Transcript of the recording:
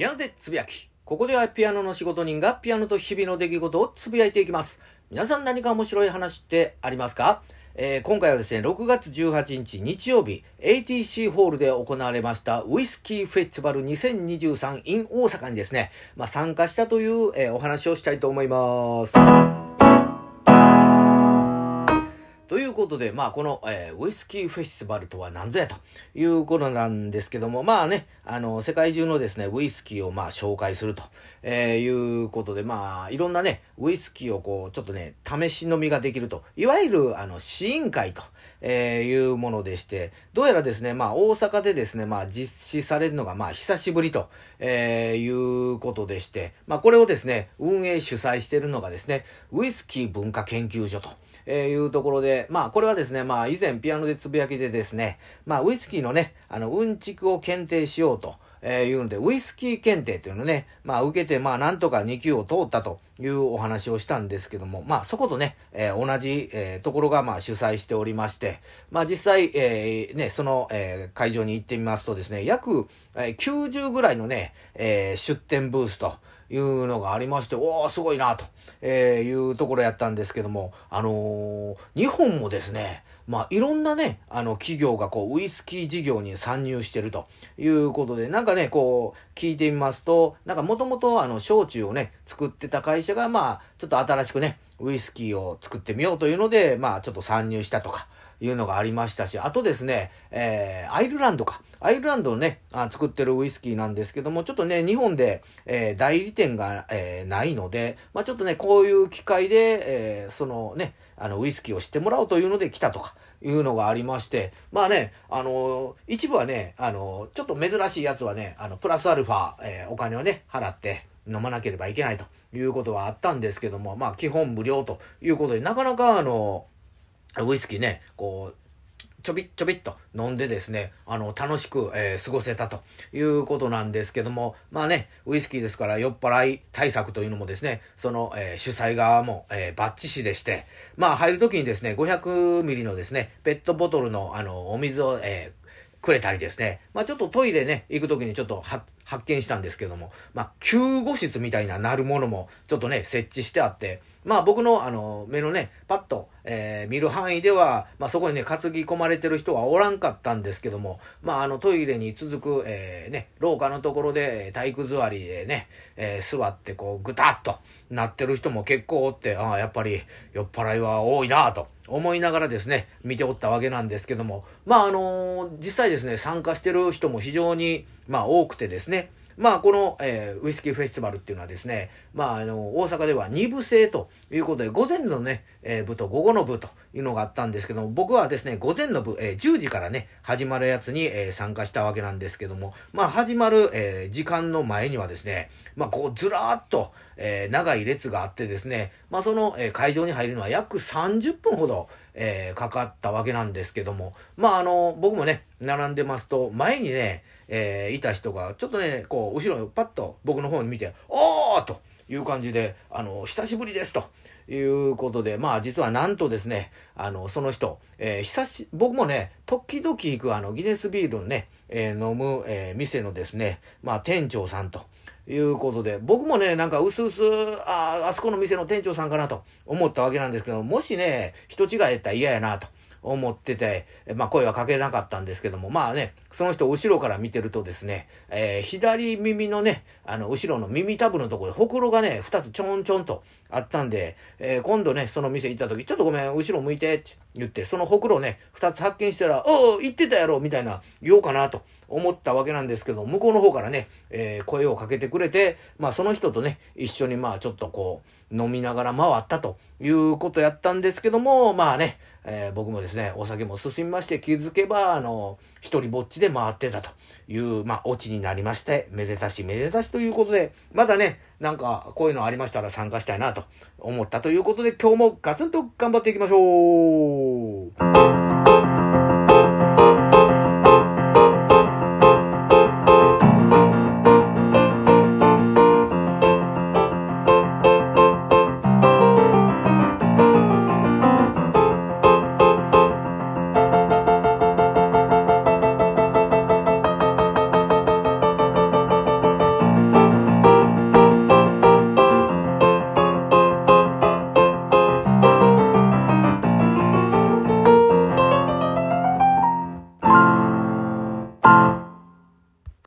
ピアノでつぶやき。ここではピアノの仕事人がピアノと日々の出来事をつぶやいていきます。皆さん何か面白い話ってありますか？えー、今回はですね、6月18日日曜日、ATC ホールで行われましたウイスキーフェスティバル2023 in 大阪にですね、まあ、参加したという、えー、お話をしたいと思います。ということで、まあ、この、えー、ウイスキーフェスティバルとは何ぞやということなんですけども、まあね、あの、世界中のですね、ウイスキーをまあ紹介すると、えー、いうことで、まあ、いろんなね、ウイスキーをこう、ちょっとね、試し飲みができると、いわゆる、あの、試飲会と、えー、いうものでして、どうやらですね、まあ、大阪でですね、まあ、実施されるのが、まあ、久しぶりと、えー、いうことでして、まあ、これをですね、運営主催しているのがですね、ウイスキー文化研究所と、えー、いうところで、まあ、これはですね、まあ、以前ピアノでつぶやきでですね、まあ、ウイスキーのね、あの、うんちくを検定しようと、えー、いうので、ウイスキー検定というのをね、まあ、受けて、まあ、なんとか2級を通ったというお話をしたんですけども、まあ、そことね、えー、同じ、えー、ところが、まあ、主催しておりまして、まあ、実際、えー、ね、その、えー、会場に行ってみますとですね、約、えー、90ぐらいのね、えー、出店ブースと、いうのがありまして、おー、すごいな、と、えいうところやったんですけども、あの日本もですね、まあ、いろんなね、あの、企業がこう、ウイスキー事業に参入してるということで、なんかね、こう、聞いてみますと、なんかもともと、あの、焼酎をね、作ってた会社が、まあ、ちょっと新しくね、ウイスキーを作ってみようというので、まあ、ちょっと参入したとか、いうのがありましたし、あとですね、えー、アイルランドか。アイルランドをね、あ作ってるウイスキーなんですけども、ちょっとね、日本で、えー、代理店が、えー、ないので、まあちょっとね、こういう機会で、えー、そのね、あの、ウイスキーを知ってもらおうというので来たとか、いうのがありまして、まあね、あの一部はね、あのちょっと珍しいやつはね、あの、プラスアルファ、えお金をね、払って飲まなければいけないということはあったんですけども、まあ基本無料ということで、なかなかあのウイスキーね、こう、ちょびっちょびっと飲んでですね、あの、楽しく、えー、過ごせたということなんですけども、まあね、ウイスキーですから酔っ払い対策というのもですね、その、えー、主催側も、えー、バッチシでして、まあ入るときにですね、500ミリのですね、ペットボトルの、あの、お水を、えくれたりですね、まあちょっとトイレね、行くときにちょっと発見したんですけども、まあ救護室みたいななるものもちょっとね、設置してあって、まあ僕のあの目のね、パッと、えー、見る範囲では、まあそこにね、担ぎ込まれてる人はおらんかったんですけども、まああのトイレに続く、えー、ね、廊下のところで体育座りでね、えー、座ってこうぐたっとなってる人も結構おって、ああ、やっぱり酔っ払いは多いなと。思いながらですね、見ておったわけなんですけども、まああの実際ですね、参加してる人も非常に、まあ多くてですね、まあ、この、えー、ウイスキーフェスティバルっていうのはですね、まあ、あの、大阪では2部制ということで、午前のね、えー、部と午後の部というのがあったんですけども、僕はですね、午前の部、えー、10時からね、始まるやつに、えー、参加したわけなんですけども、まあ、始まる、えー、時間の前にはですね、まあ、こう、ずらーっと、えー、長い列があってですね、まあ、その、えー、会場に入るのは約30分ほど、えー、かかったわけなんですけども、まあ、あの、僕もね、並んでますと、前にね、えー、いた人が、ちょっとね、こう、後ろにパッと僕の方に見て、おーという感じで、あの、久しぶりですと。いうことで、まあ実はなんとですね、あの、その人、えー、久し、僕もね、時々行くあの、ギネスビールをね、えー、飲む、えー、店のですね、まあ店長さんということで、僕もね、なんかうすうす、あ、ああそこの店の店長さんかなと思ったわけなんですけど、もしね、人違いやったら嫌やなと。思ってて、まあ声はかけなかったんですけども、まあね、その人後ろから見てるとですね、えー、左耳のね、あの、後ろの耳たぶのところで、ほくろがね、二つちょんちょんとあったんで、えー、今度ね、その店行った時、ちょっとごめん、後ろ向いてって言って、そのほくろね、二つ発見したら、おお、行ってたやろみたいな言おうかなと思ったわけなんですけど、向こうの方からね、えー、声をかけてくれて、まあその人とね、一緒にまあちょっとこう、飲みながら回ったということやったんですけども、まあね、え、僕もですね、お酒も進みまして気づけば、あの、一人ぼっちで回ってたという、まあ、オチになりまして、めでたしめでたしということで、まだね、なんか、こういうのありましたら参加したいなと思ったということで、今日もガツンと頑張っていきましょう。